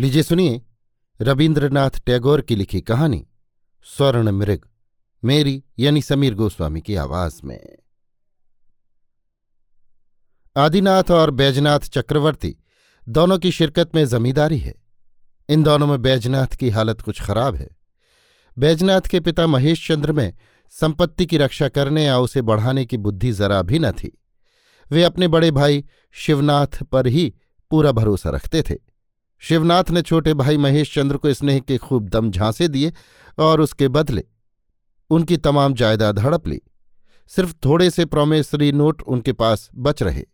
लीजिए सुनिए रविन्द्रनाथ टैगोर की लिखी कहानी, स्वर्ण मृग, मेरी यानी समीर गोस्वामी की आवाज़ में। आदिनाथ और बैजनाथ चक्रवर्ती दोनों की शिरकत में जमींदारी है। इन दोनों में बैजनाथ की हालत कुछ खराब है। बैजनाथ के पिता महेश चंद्र में संपत्ति की रक्षा करने या उसे बढ़ाने की बुद्धि जरा भी न थी। वे अपने बड़े भाई शिवनाथ पर ही पूरा भरोसा रखते थे। शिवनाथ ने छोटे भाई महेश चंद्र को स्नेह के खूब दम झांसे दिए और उसके बदले उनकी तमाम जायदाद हड़प ली। सिर्फ़ थोड़े से प्रोमेसरी नोट उनके पास बच रहे।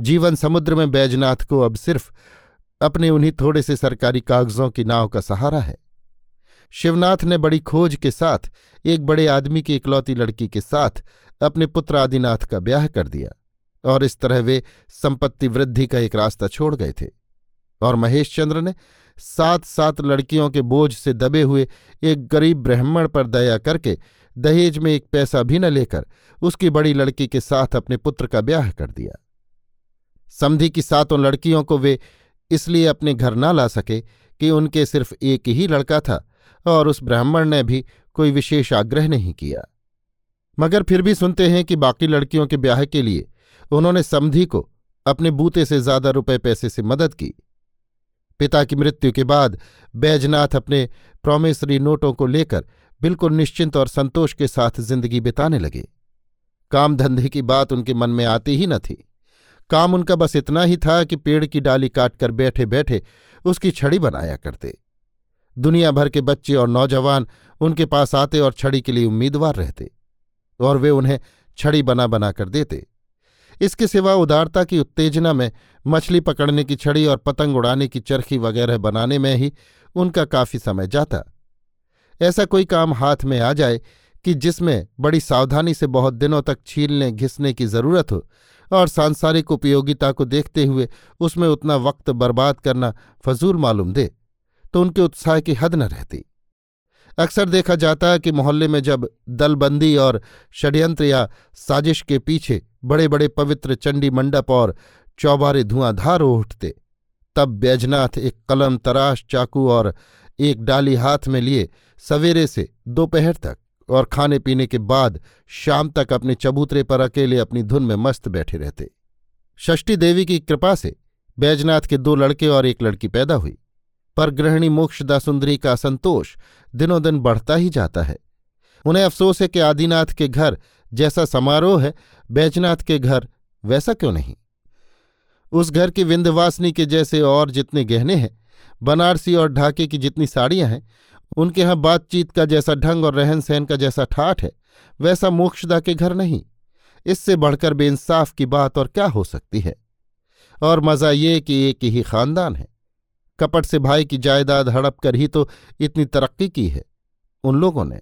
जीवन समुद्र में बैजनाथ को अब सिर्फ़ अपने उन्हीं थोड़े से सरकारी कागजों की नाव का सहारा है। शिवनाथ ने बड़ी खोज के साथ एक बड़े आदमी की इकलौती लड़की के साथ अपने पुत्र आदिनाथ का ब्याह कर दिया और इस तरह वे संपत्ति वृद्धि का एक रास्ता छोड़ गए थे। और महेश चंद्र ने सात सात लड़कियों के बोझ से दबे हुए एक गरीब ब्राह्मण पर दया करके दहेज में एक पैसा भी न लेकर उसकी बड़ी लड़की के साथ अपने पुत्र का ब्याह कर दिया। समधि की सातों लड़कियों को वे इसलिए अपने घर न ला सके कि उनके सिर्फ़ एक ही लड़का था और उस ब्राह्मण ने भी कोई विशेष आग्रह नहीं किया। मगर फिर भी सुनते हैं कि बाकी लड़कियों के ब्याह के लिए उन्होंने समधि को अपने बूते से ज़्यादा रुपए पैसे से मदद की। पिता की मृत्यु के बाद बैजनाथ अपने प्रोमिसरी नोटों को लेकर बिल्कुल निश्चिंत और संतोष के साथ ज़िंदगी बिताने लगे। काम धंधे की बात उनके मन में आती ही न थी। काम उनका बस इतना ही था कि पेड़ की डाली काटकर बैठे बैठे उसकी छड़ी बनाया करते। दुनिया भर के बच्चे और नौजवान उनके पास आते और छड़ी के लिए उम्मीदवार रहते और वे उन्हें छड़ी बना बना कर देते। इसके सिवा उदारता की उत्तेजना में मछली पकड़ने की छड़ी और पतंग उड़ाने की चरखी वगैरह बनाने में ही उनका काफ़ी समय जाता। ऐसा कोई काम हाथ में आ जाए कि जिसमें बड़ी सावधानी से बहुत दिनों तक छीलने, घिसने की ज़रूरत हो और सांसारिक उपयोगिता को देखते हुए उसमें उतना वक्त बर्बाद करना फजूल मालूम दे तो उनके उत्साह की हद न रहती। अक्सर देखा जाता है कि मोहल्ले में जब दलबंदी और षड्यंत्र या साजिश के पीछे बड़े बड़े पवित्र चंडी मंडप और चौबारे धुआंधार उठते, तब बैजनाथ एक कलम तराश चाकू और एक डाली हाथ में लिए सवेरे से दोपहर तक और खाने पीने के बाद शाम तक अपने चबूतरे पर अकेले अपनी धुन में मस्त बैठे रहते। षष्ठी देवी की कृपा से बैजनाथ के दो लड़के और एक लड़की पैदा हुई। पर गृहिणी मोक्षदा सुंदरी का संतोष दिनों दिन बढ़ता ही जाता है। उन्हें अफसोस है कि आदिनाथ के घर जैसा समारोह है, बैजनाथ के घर वैसा क्यों नहीं? उस घर की विंध्यवासिनी के जैसे और जितने गहने हैं, बनारसी और ढाके की जितनी साड़ियाँ हैं, उनके यहाँ बातचीत का जैसा ढंग और रहन सहन का जैसा ठाठ है, वैसा मोक्षदा के घर नहीं। इससे बढ़कर बेइंसाफ की बात और क्या हो सकती है? और मज़ा ये कि एक ही खानदान है। कपट से भाई की जायदाद हड़प कर ही तो इतनी तरक्की की है। उन लोगों ने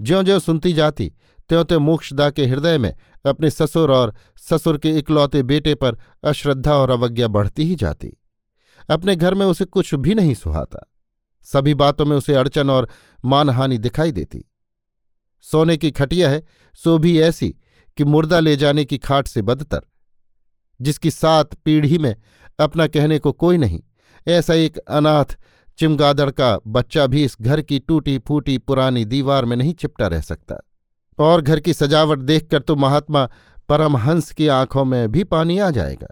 ज्यो ज्यो सुनती जाती त्यों त्यों मोक्षदा के हृदय में अपने ससुर और ससुर के इकलौते बेटे पर अश्रद्धा और अवज्ञा बढ़ती ही जाती। अपने घर में उसे कुछ भी नहीं सुहाता। सभी बातों में उसे अड़चन और मानहानि दिखाई देती। सोने की खटिया है, सो भी ऐसी कि मुर्दा ले जाने की खाट से बदतर, जिसकी सात पीढ़ी में अपना कहने को कोई नहीं ऐसा एक अनाथ चिमगादड़ का बच्चा भी इस घर की टूटी फूटी पुरानी दीवार में नहीं चिपटा रह सकता। और घर की सजावट देखकर तो महात्मा परमहंस की आँखों में भी पानी आ जाएगा।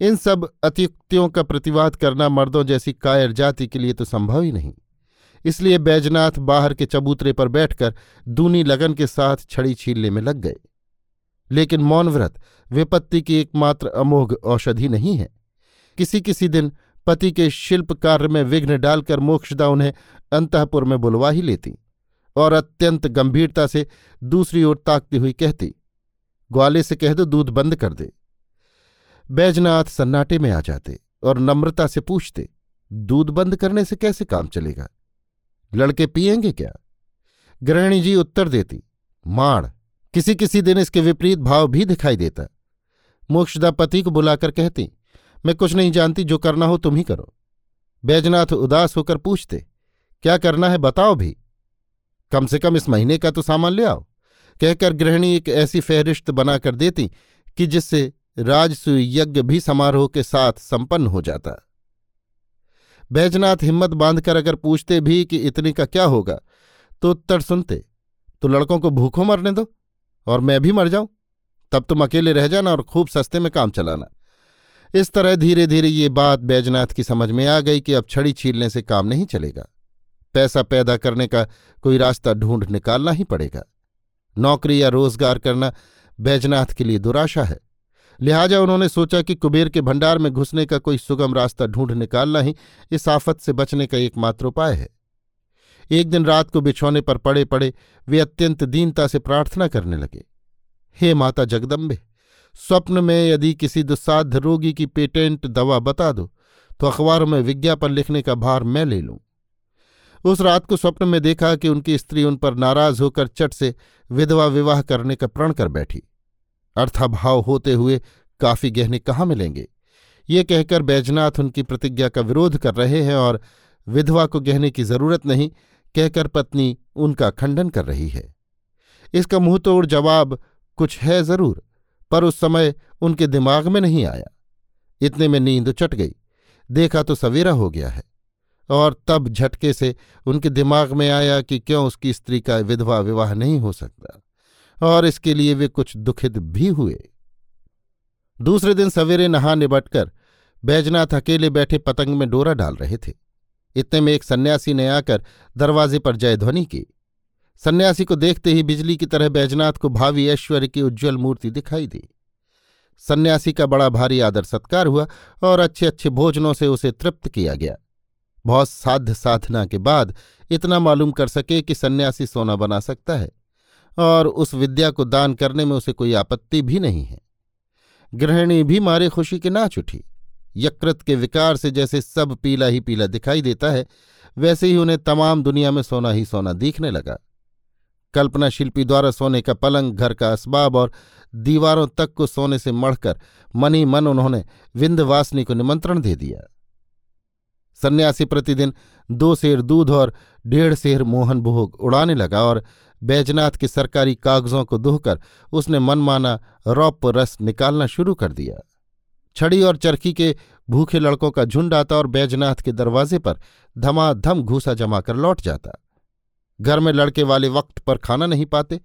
इन सब अतियुक्तियों का प्रतिवाद करना मर्दों जैसी कायर जाति के लिए तो संभव ही नहीं। इसलिए बैजनाथ बाहर के चबूतरे पर बैठकर दूनी लगन के साथ छड़ी छीलने में लग गए। लेकिन मौनव्रत, विपत्ति की एकमात्र अमोघ औषधि नहीं है। किसी किसी दिन पति के शिल्प कार्य में विघ्न डालकर मोक्षदा उन्हें अंतपुर में बुलवा ही लेती और अत्यंत गंभीरता से दूसरी ओर ताकती हुई कहती, ग्वाले से कह दो, दूध बंद कर दे। बैजनाथ सन्नाटे में आ जाते और नम्रता से पूछते, दूध बंद करने से कैसे काम चलेगा? लड़के पिएँगे क्या? गृहिणी जी उत्तर देती माण किसी किसी दिन इसके विपरीत भाव भी दिखाई देता। मोक्षदा पति को बुलाकर कहती मैं कुछ नहीं जानती, जो करना हो तुम ही करो। बैजनाथ उदास होकर पूछते, क्या करना है बताओ भी। कम से कम इस महीने का तो सामान ले आओ। कहकर गृहिणी एक ऐसी फहरिस्त बनाकर देती, कि जिससे राजसु यज्ञ भी समारोह के साथ संपन्न हो जाता। बैजनाथ हिम्मत बांधकर अगर पूछते भी कि इतने का क्या होगा तो उत्तर सुनते तो लड़कों को भूखों मरने दो, और मैं भी मर जाऊँ। तब तुम अकेले रह जाना और खूब सस्ते में काम चलाना। इस तरह धीरे धीरे ये बात बैजनाथ की समझ में आ गई कि अब छड़ी छीलने से काम नहीं चलेगा। पैसा पैदा करने का कोई रास्ता ढूंढ निकालना ही पड़ेगा। नौकरी या रोज़गार करना बैजनाथ के लिए दुराशा है। लिहाजा उन्होंने सोचा कि कुबेर के भंडार में घुसने का कोई सुगम रास्ता ढूंढ निकालना ही इस आफत से बचने का एकमात्र उपाय है। एक दिन रात को बिछौने पर पड़े पड़े वे अत्यंत दीनता से प्रार्थना करने लगे। हे माता जगदम्बे स्वप्न में यदि किसी दुस्साध्य रोगी की पेटेंट दवा बता दो तो अखबारों में विज्ञापन लिखने का भार मैं ले लूँ। उस रात को स्वप्न में देखा कि उनकी स्त्री उन पर नाराज़ होकर चट से विधवा विवाह करने का प्रण कर बैठी। अर्थाभाव होते हुए काफ़ी गहने कहाँ मिलेंगे? ये कहकर बैजनाथ उनकी प्रतिज्ञा का विरोध कर रहे हैं और विधवा को गहने की ज़रूरत नहीं, कहकर पत्नी उनका खंडन कर रही है। इसका मुँह तोड़ जवाब, कुछ है ज़रूर। पर उस समय उनके दिमाग में नहीं आया। इतने में नींद चट गई। देखा तो सवेरा हो गया है। और तब झटके से उनके दिमाग में आया कि क्यों उसकी स्त्री का विधवा विवाह नहीं हो सकता और इसके लिए वे कुछ दुखित भी हुए। दूसरे दिन सवेरे नहा निबटकर बैजनाथ अकेले बैठे पतंग में डोरा डाल रहे थे। इतने में एक सन्यासी ने आकर दरवाजे पर जयध्वनि की। सन्यासी को देखते ही बिजली की तरह बैजनाथ को भावी ऐश्वर्य की उज्ज्वल मूर्ति दिखाई दी। सन्यासी का बड़ा भारी आदर सत्कार हुआ और अच्छे अच्छे भोजनों से उसे तृप्त किया गया। बहुत साध्य साधना के बाद इतना मालूम कर सके कि सन्यासी सोना बना सकता है और उस विद्या को दान करने में उसे कोई आपत्ति भी नहीं है। गृहिणी भी मारे खुशी के नाच उठी। यकृत के विकार से जैसे सब पीला ही पीला दिखाई देता है, वैसे ही उन्हें तमाम दुनिया में सोना ही सोना दिखने लगा। कल्पना शिल्पी द्वारा सोने का पलंग, घर का असबाब और दीवारों तक को सोने से मढ़कर मनी मन उन्होंने विंध्यवासिनी को निमंत्रण दे दिया। सन्यासी प्रतिदिन दो सेर दूध और डेढ़ सेर मोहन भोग उड़ाने लगा और बैजनाथ के सरकारी कागजों को दोहकर उसने मनमाना रौप रस निकालना शुरू कर दिया। छड़ी और चरखी के भूखे लड़कों का झुंड आता और बैजनाथ के दरवाजे पर धमाधम घूसा जमा कर लौट जाता। घर में लड़के वाले वक्त पर खाना नहीं पाते,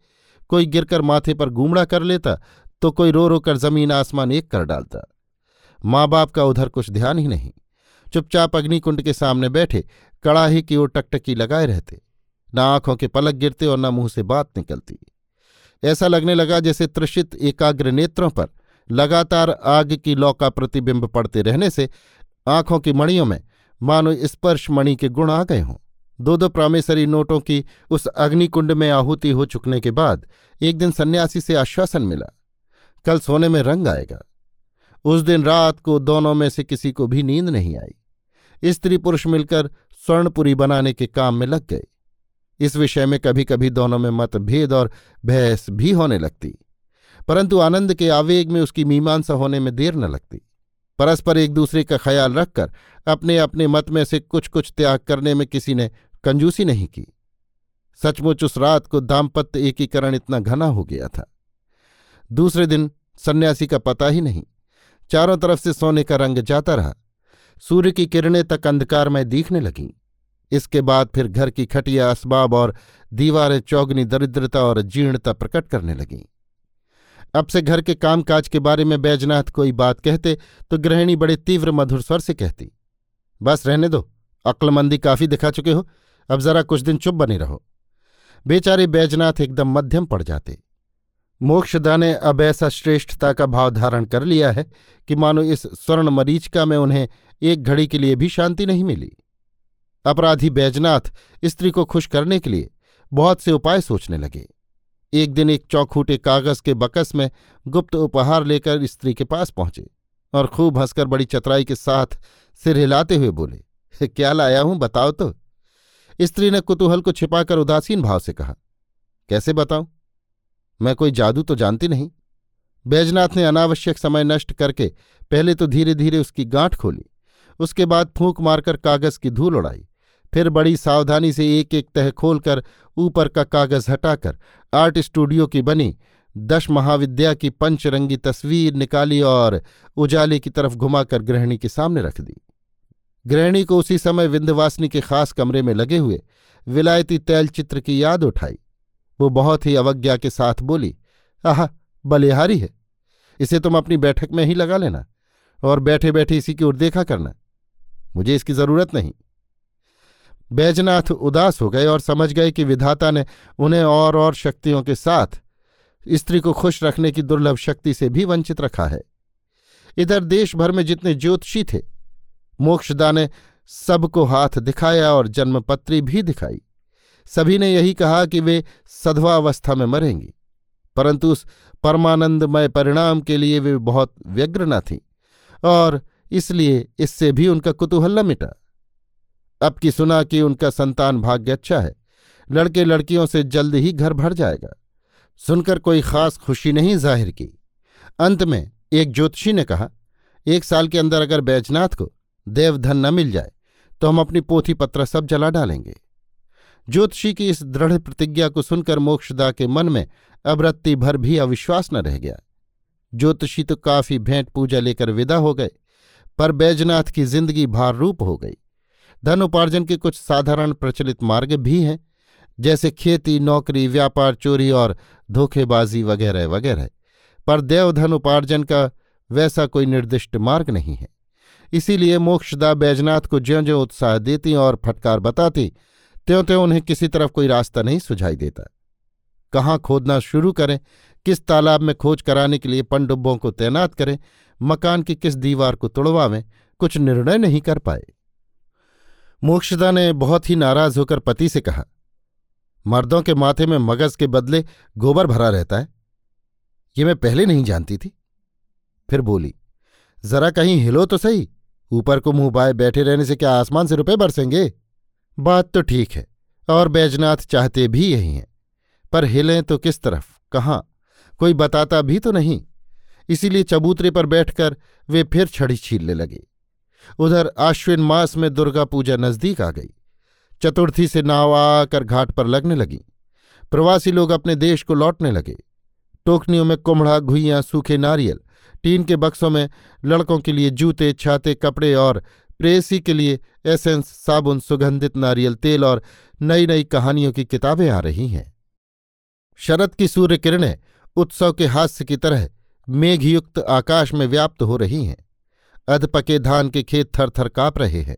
कोई गिरकर माथे पर गूमड़ा कर लेता तो कोई रो रो कर ज़मीन आसमान एक कर डालता। माँ बाप का उधर कुछ ध्यान ही नहीं। चुपचाप अग्निकुंड के सामने बैठे, कड़ाही की ओर टकटकी लगाए रहते। न आँखों के पलक गिरते और न मुँह से बात निकलती। ऐसा लगने लगा जैसे त्रिषित एकाग्र नेत्रों पर लगातार आग की लौ का प्रतिबिंब पड़ते रहने से आँखों की मणियों में मानो स्पर्श मणि के गुण आ गए हों। दो दो प्रामेसरी नोटों की उस अग्निकुंड में आहुति हो चुकने के बाद एक दिन सन्यासी से आश्वासन मिला, कल सोने में रंग आएगा। उस दिन रात को दोनों में से किसी को भी नींद नहीं आई। स्त्री पुरुष मिलकर स्वर्णपुरी बनाने के काम में लग गए। इस विषय में कभी कभी दोनों में मतभेद और बहस भी होने लगती, परंतु आनंद के आवेग में उसकी मीमांसा होने में देर न लगती। परस्पर एक दूसरे का ख्याल रखकर अपने अपने मत में से कुछ कुछ त्याग करने में किसी ने कंजूसी नहीं की। सचमुच उस रात को दाम्पत्य एकीकरण इतना घना हो गया था। दूसरे दिन सन्यासी का पता ही नहीं। चारों तरफ़ से सोने का रंग जाता रहा। सूर्य की किरणें तक अंधकार में दिखने लगीं। इसके बाद फिर घर की खटिया, असबाब और दीवारें चौगनी दरिद्रता और जीर्णता प्रकट करने लगीं। अब से घर के कामकाज के बारे में बैजनाथ कोई बात कहते तो गृहिणी बड़े तीव्र मधुर स्वर से कहती, बस रहने दो, अक्लमंदी काफ़ी दिखा चुके हो। अब जरा कुछ दिन चुप बने रहो। बेचारे बैजनाथ एकदम मध्यम पड़ जाते। मोक्षदा ने अब ऐसा श्रेष्ठता का भाव धारण कर लिया है कि मानो इस स्वर्ण मरीचिका में उन्हें एक घड़ी के लिए भी शांति नहीं मिली। अपराधी बैजनाथ स्त्री को खुश करने के लिए बहुत से उपाय सोचने लगे। एक दिन एक चौखूटे कागज़ के बकस में गुप्त उपहार लेकर स्त्री के पास पहुँचे और खूब हंसकर बड़ी चतराई के साथ सिर हिलाते हुए बोले, क्या लाया हूँ बताओ तो। स्त्री ने कुतूहल को छिपाकर उदासीन भाव से कहा, कैसे बताऊँ? मैं कोई जादू तो जानती नहीं। बैजनाथ ने अनावश्यक समय नष्ट करके पहले तो धीरे धीरे उसकी गांठ खोली, उसके बाद फूंक मारकर कागज़ की धूल उड़ाई, फिर बड़ी सावधानी से एक एक तह खोलकर ऊपर का कागज़ हटाकर आर्ट स्टूडियो की बनी दश महाविद्या की पंचरंगी तस्वीर निकाली और उजाले की तरफ़ घुमाकर गृहिणी के सामने रख दी। गृहिणी को उसी समय विंध्यवासिनी के खास कमरे में लगे हुए विलायती तैल चित्र की याद उठाई। वो बहुत ही अवज्ञा के साथ बोली, आह, बलिहारी है। इसे तुम अपनी बैठक में ही लगा लेना और बैठे बैठे इसी की ओर देखा करना। मुझे इसकी ज़रूरत नहीं। बैजनाथ उदास हो गए और समझ गए कि विधाता ने उन्हें और और शक्तियों के साथ स्त्री को खुश रखने की दुर्लभ शक्ति से भी वंचित रखा है। इधर देश भर में जितने ज्योतिषी थे मोक्षदा ने सबको हाथ दिखाया और जन्मपत्री भी दिखाई। सभी ने यही कहा कि वे सधवावस्था में मरेंगी। परंतु उस परमानंदमय परिणाम के लिए वे बहुत व्यग्र न थीं और इसलिए इससे भी उनका कुतूहल न मिटा। अब की सुना कि उनका संतान भाग्य अच्छा है। लड़के लड़कियों से जल्द ही घर भर जाएगा। सुनकर कोई खास खुशी नहीं ज़ाहिर की। अंत में एक ज्योतिषी ने कहा, एक साल के अंदर अगर बैजनाथ को देवधन न मिल जाए तो हम अपनी पोथी पत्र सब जला डालेंगे। ज्योतिषी की इस दृढ़ प्रतिज्ञा को सुनकर मोक्षदा के मन में अवृत्ति भर भी अविश्वास न रह गया। ज्योतिषी तो काफ़ी भेंट पूजा लेकर विदा हो गए, पर बैजनाथ की ज़िंदगी भार रूप हो गई। धन उपार्जन के कुछ साधारण प्रचलित मार्ग भी हैं, जैसे खेती, नौकरी, व्यापार, चोरी और धोखेबाजी वगैरह वगैरह पर देवधन उपार्जन का वैसा कोई निर्दिष्ट मार्ग नहीं है। इसीलिए मोक्षदा बैजनाथ को ज्यो ज्यो उत्साह देती और फटकार बताती त्यों त्यों उन्हें किसी तरफ़ कोई रास्ता नहीं सुझाई देता। कहाँ खोदना शुरू करें, किस तालाब में खोज कराने के लिए पनडुब्बों को तैनात करें, मकान की किस दीवार को तोड़वावें, कुछ निर्णय नहीं कर पाए। मोक्षदा ने बहुत ही नाराज़ होकर पति से कहा, मर्दों के माथे में मगज के बदले गोबर भरा रहता है। ये मैं पहले नहीं जानती थी। फिर बोली, जरा कहीं हिलो तो सही। ऊपर को मुँह बाए बैठे रहने से क्या आसमान से रुपए बरसेंगे? बात तो ठीक है, और बैजनाथ चाहते भी यही हैं। पर हिलें तो किस तरफ़, कहाँ? कोई बताता भी तो नहीं। इसीलिए चबूतरे पर बैठकर वे फिर छड़ी छीलने लगे। उधर आश्विन मास में दुर्गा पूजा नज़दीक आ गई। चतुर्थी से नाव आकर घाट पर लगने लगी। प्रवासी लोग अपने देश को लौटने लगे। टोकनियों में कुम्हड़ा, घुइयाँ, सूखे नारियल टीन के बक्सों में लड़कों के लिए जूते, छाते, कपड़े और प्रेसी के लिए एसेंस, साबुन, सुगंधित नारियल तेल और नई नई कहानियों की किताबें आ रही हैं। शरद की सूर्य किरणें उत्सव के हास्य की तरह मेघयुक्त आकाश में व्याप्त हो रही हैं। अधपके धान के खेत थर थर काँप रहे हैं।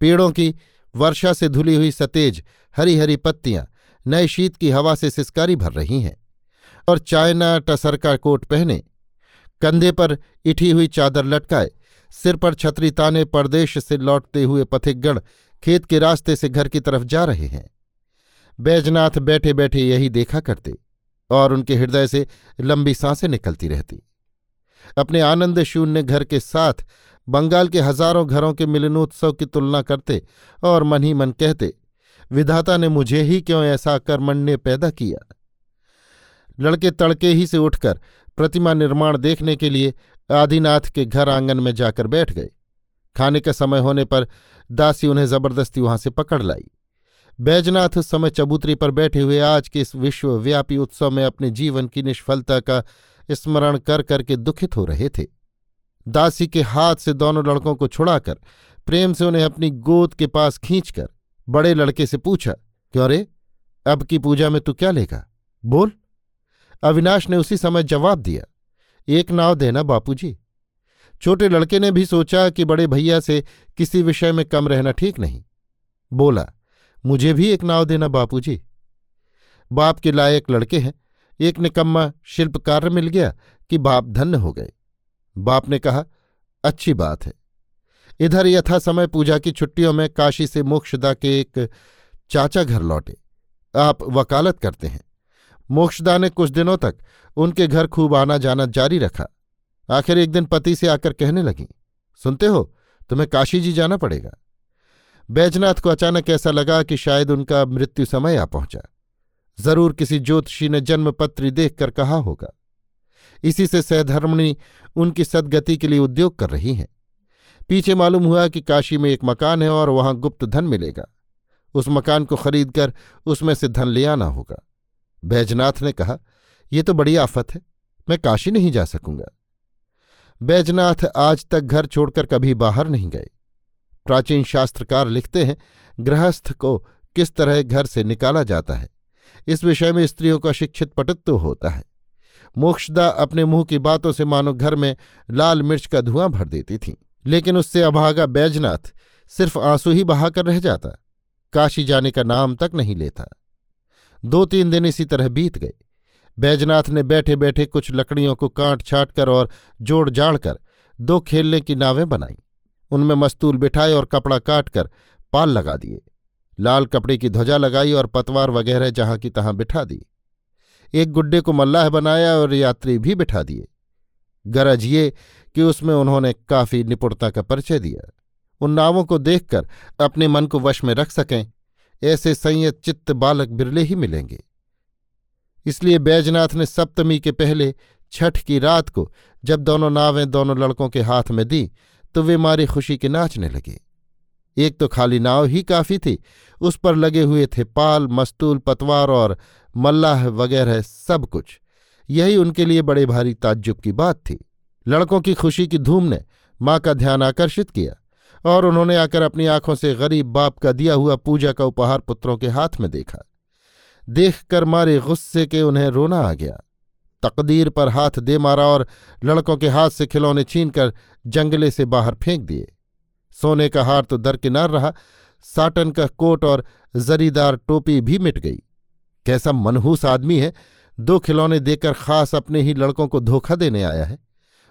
पेड़ों की वर्षा से धुली हुई सतेज हरी हरी पत्तियाँ नए शीत की हवा से सिस्कारी भर रही हैं और चायना टसर का कोट पहने कंधे पर इठी हुई चादर लटकाए, सिर पर छतरी ताने परदेश से लौटते हुए पथिकगण खेत के रास्ते से घर की तरफ़ जा रहे हैं। बैजनाथ बैठे बैठे यही देखा करते और उनके हृदय से लंबी साँसें निकलती रहती। अपने आनंद शून्य घर के साथ बंगाल के हज़ारों घरों के मिलनोत्सव की तुलना करते और मन ही मन कहते, विधाता ने मुझे ही क्यों ऐसा कर्मण्य पैदा किया? लड़के तड़के ही से उठकर प्रतिमा निर्माण देखने के लिए आदिनाथ के घर आँगन में जाकर बैठ गए। खाने का समय होने पर दासी उन्हें ज़बरदस्ती वहाँ से पकड़ लाई। बैजनाथ उस समय चबूतरी पर बैठे हुए आज के इस विश्वव्यापी उत्सव में अपने जीवन की निष्फलता का स्मरण कर करके दुखित हो रहे थे। दासी के हाथ से दोनों लड़कों को छुड़ाकर प्रेम से उन्हें अपनी गोद के पास खींचकर बड़े लड़के से पूछा, क्यों रे? अब की पूजा में तू क्या लेगा? बोल। अविनाश ने उसी समय जवाब दिया, एक नाव देना बापूजी। छोटे लड़के ने भी सोचा कि बड़े भैया से किसी विषय में कम रहना ठीक नहीं। बोला, मुझे भी एक नाव देना बापूजी। बाप के लायक लड़के हैं। एक निकम्मा शिल्पकार मिल गया कि बाप धन्य हो गए। बाप ने कहा, अच्छी बात है। इधर यथा समय पूजा की छुट्टियों में काशी से मोक्षदा के एक चाचा घर लौटे। आप वकालत करते हैं। मोक्षदा ने कुछ दिनों तक उनके घर खूब आना जाना जारी रखा। आखिर एक दिन पति से आकर कहने लगी, सुनते हो? तुम्हें काशी जी जाना पड़ेगा। बैजनाथ को अचानक ऐसा लगा कि शायद उनका मृत्यु समय आ पहुँचा। ज़रूर किसी ज्योतिषी ने जन्मपत्री देखकर कहा होगा। इसी से सहधर्मणी उनकी सदगति के लिए उद्योग कर रही हैं। पीछे मालूम हुआ कि काशी में एक मकान है और वहाँ गुप्त धन मिलेगा। उस मकान को खरीदकर उसमें से धन ले आना होगा। बैजनाथ ने कहा यह तो बड़ी आफत है, मैं काशी नहीं जा सकूँगा। बैजनाथ आज तक घर छोड़कर कभी बाहर नहीं गए। प्राचीन शास्त्रकार लिखते हैं, गृहस्थ को किस तरह घर से निकाला जाता है। इस विषय में स्त्रियों का शिक्षित पटुत्व होता है। मोक्षदा अपने मुँह की बातों से मानो घर में लाल मिर्च का धुआँ भर देती थी, लेकिन उससे अभागा बैजनाथ सिर्फ़ आँसू ही बहाकर रह जाता। काशी जाने का नाम तक नहीं लेता। दो तीन दिन इसी तरह बीत गए। बैजनाथ ने बैठे बैठे कुछ लकड़ियों को काट छाट कर और जोड़ जाड़ कर दो खेलने की नावें बनाई। उनमें मस्तूल बिठाए और कपड़ा काट कर पाल लगा दिए। लाल कपड़े की ध्वजा लगाई और पतवार वगैरह जहाँ की तहां बिठा दी। एक गुड्डे को मल्लाह बनाया और यात्री भी बिठा दिए। गरज ये कि उसमें उन्होंने काफ़ी निपुणता का परिचय दिया। उन नावों को देखकर अपने मन को वश में रख सकें। ऐसे संयत चित्त बालक बिरले ही मिलेंगे। इसलिए बैजनाथ ने सप्तमी के पहले छठ की रात को जब दोनों नावें दोनों लड़कों के हाथ में दी तो वे मारी खुशी के नाचने लगे। एक तो खाली नाव ही काफ़ी थी, उस पर लगे हुए थे पाल, मस्तूल, पतवार और मल्लाह वगैरह सब कुछ। यही उनके लिए बड़े भारी ताज्जुब की बात थी। लड़कों की खुशी की धूम ने माँ का ध्यान आकर्षित किया। और उन्होंने आकर अपनी आँखों से गरीब बाप का दिया हुआ पूजा का उपहार पुत्रों के हाथ में देखा। देखकर मारे गुस्से के उन्हें रोना आ गया। तकदीर पर हाथ दे मारा और लड़कों के हाथ से खिलौने छीनकर जंगले से बाहर फेंक दिए। सोने का हार तो दरकिनार रहा, साटन का कोट और जरीदार टोपी भी मिट गई। कैसा मनहूस आदमी है, दो खिलौने देकर खास अपने ही लड़कों को धोखा देने आया है।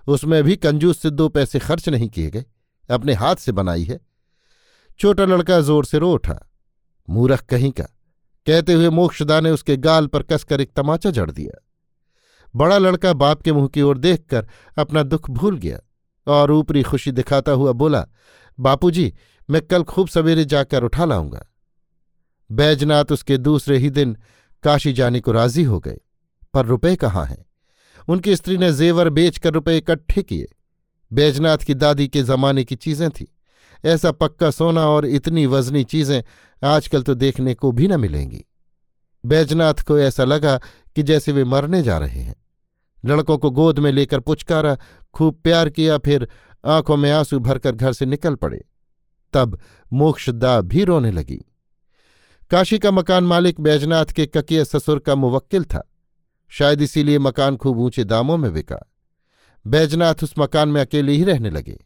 उसमें भी कंजूस से दो पैसे खर्च नहीं किए गए। अपने हाथ से बनाई है। छोटा लड़का ज़ोर से रो उठा। मूरख कहीं का। कहते हुए मोक्षदा ने उसके गाल पर कसकर एक तमाचा जड़ दिया। बड़ा लड़का बाप के मुँह की ओर देखकर अपना दुख भूल गया और ऊपरी खुशी दिखाता हुआ बोला, बापूजी, मैं कल खूब सवेरे जाकर उठा लाऊँगा। बैजनाथ उसके दूसरे ही दिन काशी जाने को राज़ी हो गए। पर रुपए कहाँ हैं? उनकी स्त्री ने जेवर बेचकर रुपए इकट्ठे किए। बैजनाथ की दादी के जमाने की चीज़ें थी। ऐसा पक्का सोना और इतनी वजनी चीज़ें आजकल तो देखने को भी न मिलेंगी। बैजनाथ को ऐसा लगा कि जैसे वे मरने जा रहे हैं। लड़कों को गोद में लेकर पुचकारा, खूब प्यार किया, फिर आँखों में आँसू भरकर घर से निकल पड़े। तब मोक्षदा भी रोने लगी। काशी का मकान मालिक बैजनाथ के ककिया ससुर का मुवक्किल था। शायद इसीलिए मकान खूब ऊँचे दामों में बिका। बैजनाथ उस मकान में अकेले ही रहने लगे।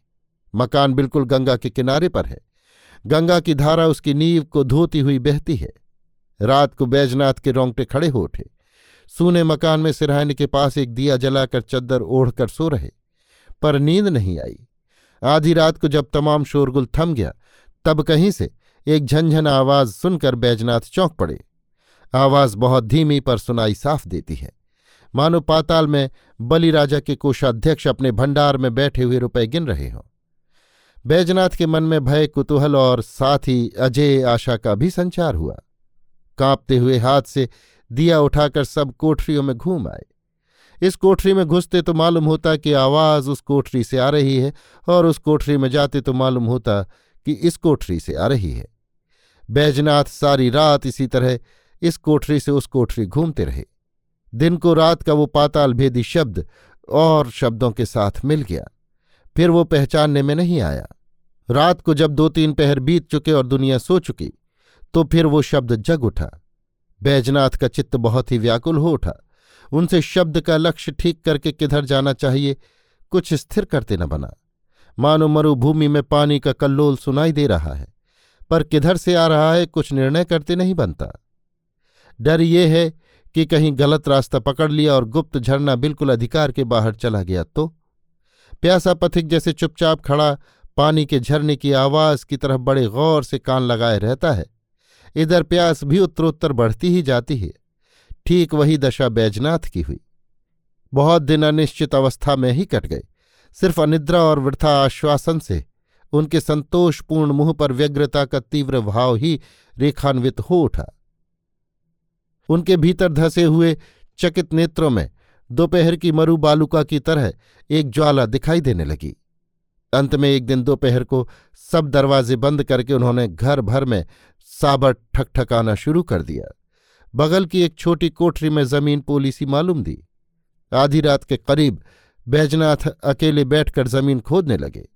मकान बिल्कुल गंगा के किनारे पर है। गंगा की धारा उसकी नींव को धोती हुई बहती है। रात को बैजनाथ के रोंगटे खड़े हो उठे। सूने मकान में सिरहाने के पास एक दिया जलाकर चद्दर ओढ़कर सो रहे। पर नींद नहीं आई। आधी रात को जब तमाम शोरगुल थम गया, तब कहीं से एक झंझन आवाज़ सुनकर बैजनाथ चौंक पड़े। आवाज़ बहुत धीमी पर सुनाई साफ़ देती है। मानो पाताल में बलि राजा के कोषाध्यक्ष अपने भंडार में बैठे हुए रुपए गिन रहे हों। बैजनाथ के मन में भय, कुतूहल और साथ ही अजय आशा का भी संचार हुआ। कांपते हुए हाथ से दिया उठाकर सब कोठरियों में घूम आए। इस कोठरी में घुसते तो मालूम होता कि आवाज़ उस कोठरी से आ रही है और उस कोठरी में जाते तो मालूम होता कि इस कोठरी से आ रही है। बैजनाथ सारी रात इसी तरह इस कोठरी से उस कोठरी घूमते रहे। दिन को रात का वो पाताल भेदी शब्द और शब्दों के साथ मिल गया। फिर वो पहचानने में नहीं आया। रात को जब दो तीन पहर बीत चुके और दुनिया सो चुकी तो फिर वो शब्द जग उठा। बैजनाथ का चित्त बहुत ही व्याकुल हो उठा। उनसे शब्द का लक्ष्य ठीक करके किधर जाना चाहिए, कुछ स्थिर करते न बना। मानो मरुभूमि में पानी का कल्लोल सुनाई दे रहा है, पर किधर से आ रहा है कुछ निर्णय करते नहीं बनता। डर ये है कि कहीं गलत रास्ता पकड़ लिया और गुप्त झरना बिल्कुल अधिकार के बाहर चला गया तो? प्यासा पथिक जैसे चुपचाप खड़ा, पानी के झरने की आवाज़ की तरफ़ बड़े गौर से कान लगाए रहता है। इधर प्यास भी उत्तरोत्तर बढ़ती ही जाती है। ठीक वही दशा बैजनाथ की हुई। बहुत दिन अनिश्चित अवस्था में ही कट गए। सिर्फ़ अनिद्रा और वृथा आश्वासन से उनके संतोषपूर्ण मुँह पर व्यग्रता का तीव्र भाव ही रेखान्वित हो उठा। उनके भीतर धसे हुए चकित नेत्रों में दोपहर की मरु बालुका की तरह एक ज्वाला दिखाई देने लगी। अंत में एक दिन दोपहर को सब दरवाजे बंद करके उन्होंने घर भर में साबर ठकठकाना शुरू कर दिया। बगल की एक छोटी कोठरी में ज़मीन पोलिसी मालूम दी। आधी रात के करीब बैजनाथ अकेले बैठकर ज़मीन खोदने लगे।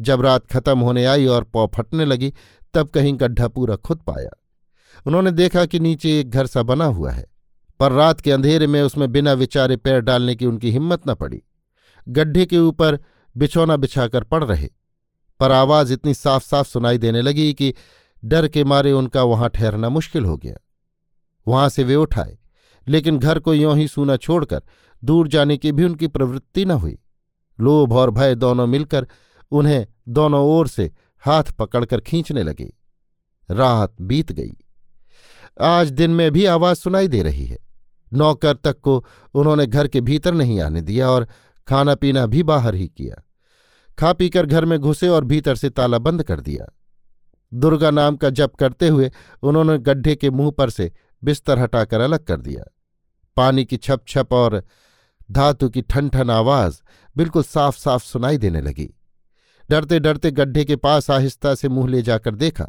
जब रात खत्म होने आई और पौ फटने लगी, तब कहीं गड्ढा पूरा खुद पाया। उन्होंने देखा कि नीचे एक घर सा बना हुआ है, पर रात के अंधेरे में उसमें बिना विचारे पैर डालने की उनकी हिम्मत न पड़ी। गड्ढे के ऊपर बिछौना बिछाकर पड़ रहे, पर आवाज़ इतनी साफ़ साफ़ सुनाई देने लगी कि डर के मारे उनका वहाँ ठहरना मुश्किल हो गया। वहाँ से वे उठाए लेकिन घर को यों ही सूना छोड़कर दूर जाने की भी उनकी प्रवृत्ति न हुई। लोभ और भय दोनों मिलकर उन्हें दोनों ओर से हाथ पकड़कर खींचने लगे। रात बीत गई। आज दिन में भी आवाज़ सुनाई दे रही है। नौकर तक को उन्होंने घर के भीतर नहीं आने दिया और खाना पीना भी बाहर ही किया। खा पीकर घर में घुसे और भीतर से ताला बंद कर दिया। दुर्गा नाम का जप करते हुए उन्होंने गड्ढे के मुँह पर से बिस्तर हटाकर अलग कर दिया। पानी की छप छप और धातु की ठन ठन आवाज़ बिल्कुल साफ़ साफ़ सुनाई देने लगी। डरते डरते गड्ढे के पास आहिस्ता से मुँह ले जाकर देखा,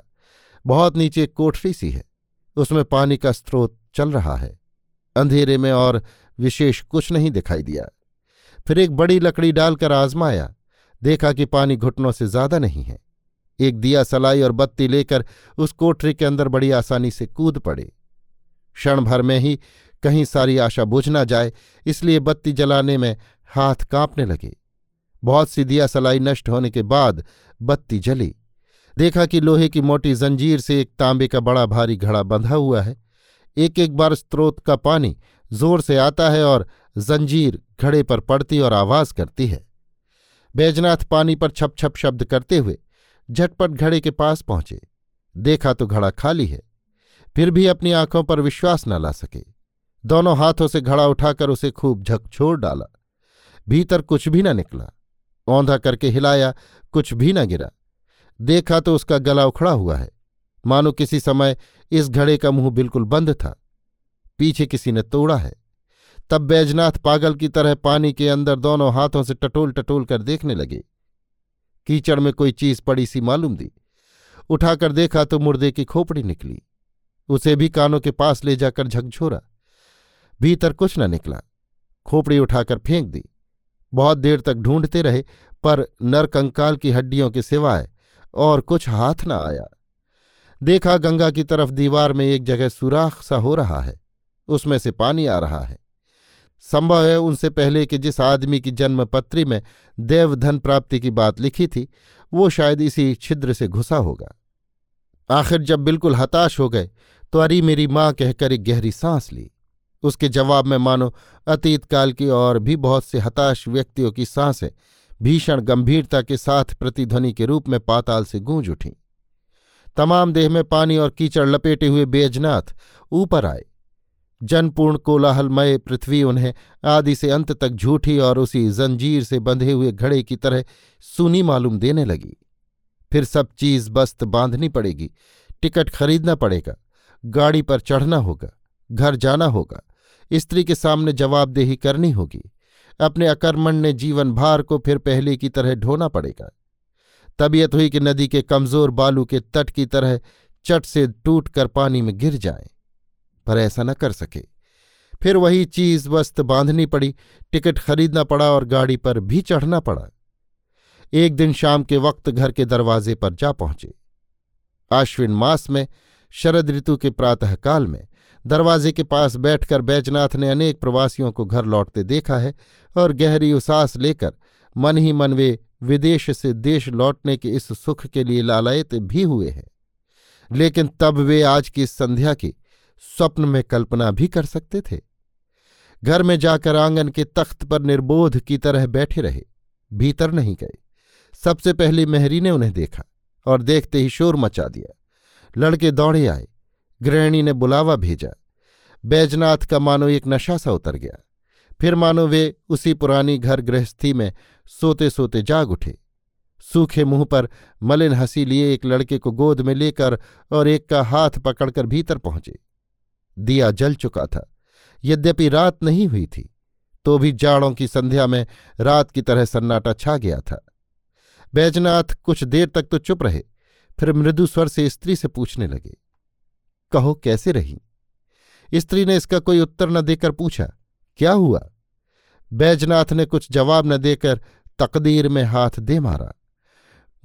बहुत नीचे कोठरी सी है। उसमें पानी का स्रोत चल रहा है। अंधेरे में और विशेष कुछ नहीं दिखाई दिया। फिर एक बड़ी लकड़ी डालकर आजमाया। देखा कि पानी घुटनों से ज़्यादा नहीं है। एक दिया सलाई और बत्ती लेकर उस कोठरी के अंदर बड़ी आसानी से कूद पड़े। क्षण भर में ही कहीं सारी आशा बुझ ना जाए, इसलिए बत्ती जलाने में हाथ कांपने लगे। बहुत सी दिया सलाई नष्ट होने के बाद बत्ती जली। देखा कि लोहे की मोटी जंजीर से एक तांबे का बड़ा भारी घड़ा बंधा हुआ है। एक एक बार स्त्रोत का पानी ज़ोर से आता है और जंजीर घड़े पर पड़ती और आवाज़ करती है। बैजनाथ पानी पर छप छप शब्द करते हुए झटपट घड़े के पास पहुँचे। देखा तो घड़ा खाली है। फिर भी अपनी आँखों पर विश्वास न ला सके। दोनों हाथों से घड़ा उठाकर उसे खूब झकझोर डाला। भीतर कुछ भी न निकला। औंधा करके हिलाया, कुछ भी न गिरा। देखा तो उसका गला उखड़ा हुआ है। मानो किसी समय इस घड़े का मुँह बिल्कुल बंद था। पीछे किसी ने तोड़ा है। तब बैजनाथ पागल की तरह पानी के अंदर दोनों हाथों से टटोल टटोल कर देखने लगे। कीचड़ में कोई चीज़ पड़ी सी मालूम दी। उठाकर देखा तो मुर्दे की खोपड़ी निकली। उसे भी कानों के पास ले जाकर झकझोरा। भीतर कुछ न निकला। खोपड़ी उठाकर फेंक दी। बहुत देर तक ढूंढते रहे, पर नरकंकाल की हड्डियों के सिवाय और कुछ हाथ न आया। देखा गंगा की तरफ़ दीवार में एक जगह सुराख सा हो रहा है, उसमें से पानी आ रहा है। संभव है उनसे पहले कि जिस आदमी की जन्मपत्री में देवधन प्राप्ति की बात लिखी थी, वो शायद इसी छिद्र से घुसा होगा। आखिर जब बिल्कुल हताश हो गए तो अरी मेरी माँ कहकर एक गहरी सांस ली। उसके जवाब में मानो अतीत काल की और भी बहुत से हताश व्यक्तियों की साँसें भीषण गंभीरता के साथ प्रतिध्वनि के रूप में पाताल से गूंज उठी। तमाम देह में पानी और कीचड़ लपेटे हुए बेजनाथ ऊपर आए। जनपूर्ण कोलाहलमय पृथ्वी उन्हें आदि से अंत तक झूठी और उसी जंजीर से बंधे हुए घड़े की तरह सुनी मालूम देने लगी। फिर सब चीज़ बस्त बांधनी पड़ेगी। टिकट खरीदना पड़ेगा। गाड़ी पर चढ़ना होगा। घर जाना होगा। स्त्री के सामने जवाबदेही करनी होगी। अपने अकर्मण्य जीवन भार को फिर पहले की तरह ढोना पड़ेगा। तबीयत हुई कि नदी के कमज़ोर बालू के तट की तरह चट से टूट कर पानी में गिर जाए, पर ऐसा न कर सके। फिर वही चीज़ वस्त बांधनी पड़ी, टिकट खरीदना पड़ा और गाड़ी पर भी चढ़ना पड़ा। एक दिन शाम के वक्त घर के दरवाजे पर जा पहुँचे। आश्विन मास में, शरद ऋतु के प्रातःकाल में दरवाजे के पास बैठकर बैजनाथ ने अनेक प्रवासियों को घर लौटते देखा है और गहरी उसास लेकर मन ही मन वे विदेश से देश लौटने के इस सुख के लिए लालयत भी हुए हैं। लेकिन तब वे आज की संध्या की स्वप्न में कल्पना भी कर सकते थे। घर में जाकर आँगन के तख्त पर निर्बोध की तरह बैठे रहे, भीतर नहीं गए। सबसे पहले मेहरी ने उन्हें देखा और देखते ही शोर मचा दिया। लड़के दौड़े आए। गृहिणी ने बुलावा भेजा। बैजनाथ का मानो एक नशा सा उतर गया। फिर मानो वे उसी पुरानी घर गृहस्थी में सोते सोते जाग उठे। सूखे मुँह पर मलिन हँसी लिए एक लड़के को गोद में लेकर और एक का हाथ पकड़कर भीतर पहुँचे। दिया जल चुका था। यद्यपि रात नहीं हुई थी तो भी जाड़ों की संध्या में रात की तरह सन्नाटा छा गया था। बैजनाथ कुछ देर तक तो चुप रहे, फिर मृदु स्वर से स्त्री से पूछने लगे कहो कैसे रही? स्त्री ने इसका कोई उत्तर न देकर पूछा, क्या हुआ? बैजनाथ ने कुछ जवाब न देकर तकदीर में हाथ दे मारा।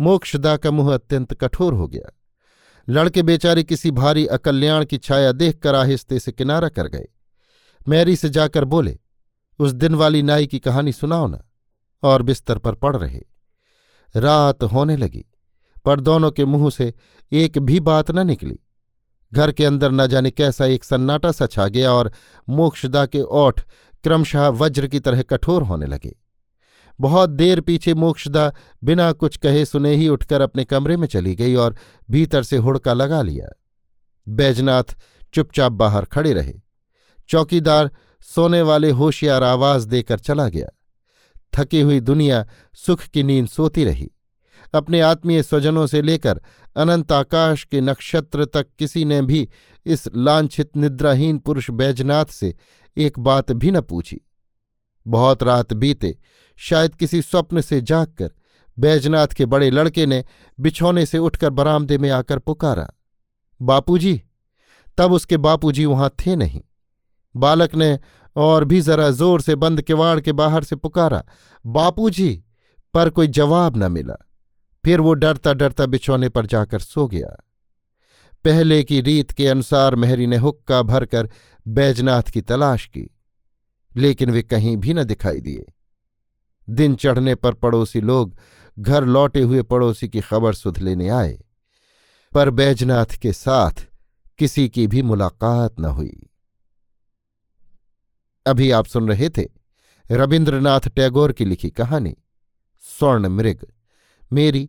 मोक्षदा का मुँह अत्यंत कठोर हो गया। लड़के बेचारे किसी भारी अकल्याण की छाया देखकर आहिस्ते से किनारा कर गए। मैरी से जाकर बोले, उस दिन वाली नाई की कहानी सुनाओ ना। और बिस्तर पर पड़ रहे। रात होने लगी, पर दोनों के मुँह से एक भी बात न निकली। घर के अंदर न जाने कैसा एक सन्नाटा सा छा गया और मोक्षदा के ओठ क्रमशः वज्र की तरह कठोर होने लगे। बहुत देर पीछे मोक्षदा बिना कुछ कहे सुने ही उठकर अपने कमरे में चली गई और भीतर से हुड़का लगा लिया। बैजनाथ चुपचाप बाहर खड़े रहे। चौकीदार सोने वाले होशियार आवाज़ देकर चला गया। थकी हुई दुनिया सुख की नींद सोती रही। अपने आत्मीय स्वजनों से लेकर अनंत आकाश के नक्षत्र तक किसी ने भी इस लांछित निद्राहीन पुरुष बैजनाथ से एक बात भी न पूछी। बहुत रात बीते, शायद किसी स्वप्न से जागकर बैजनाथ के बड़े लड़के ने बिछौने से उठकर बरामदे में आकर पुकारा, बापूजी, तब उसके बापूजी वहाँ थे नहीं। बालक ने और भी जरा ज़ोर से बंद किवाड़ के बाहर से पुकारा, बापूजी, पर कोई जवाब न मिला। फिर वो डरता डरता बिछौने पर जाकर सो गया। पहले की रीत के अनुसार मेहरी ने हुक्का भरकर बैजनाथ की तलाश की, लेकिन वे कहीं भी न दिखाई दिए। दिन चढ़ने पर पड़ोसी लोग घर लौटे हुए पड़ोसी की खबर सुध लेने आए, पर बैजनाथ के साथ किसी की भी मुलाकात न हुई। अभी आप सुन रहे थे रविन्द्रनाथ टैगोर की लिखी कहानी, स्वर्ण मृग, मेरी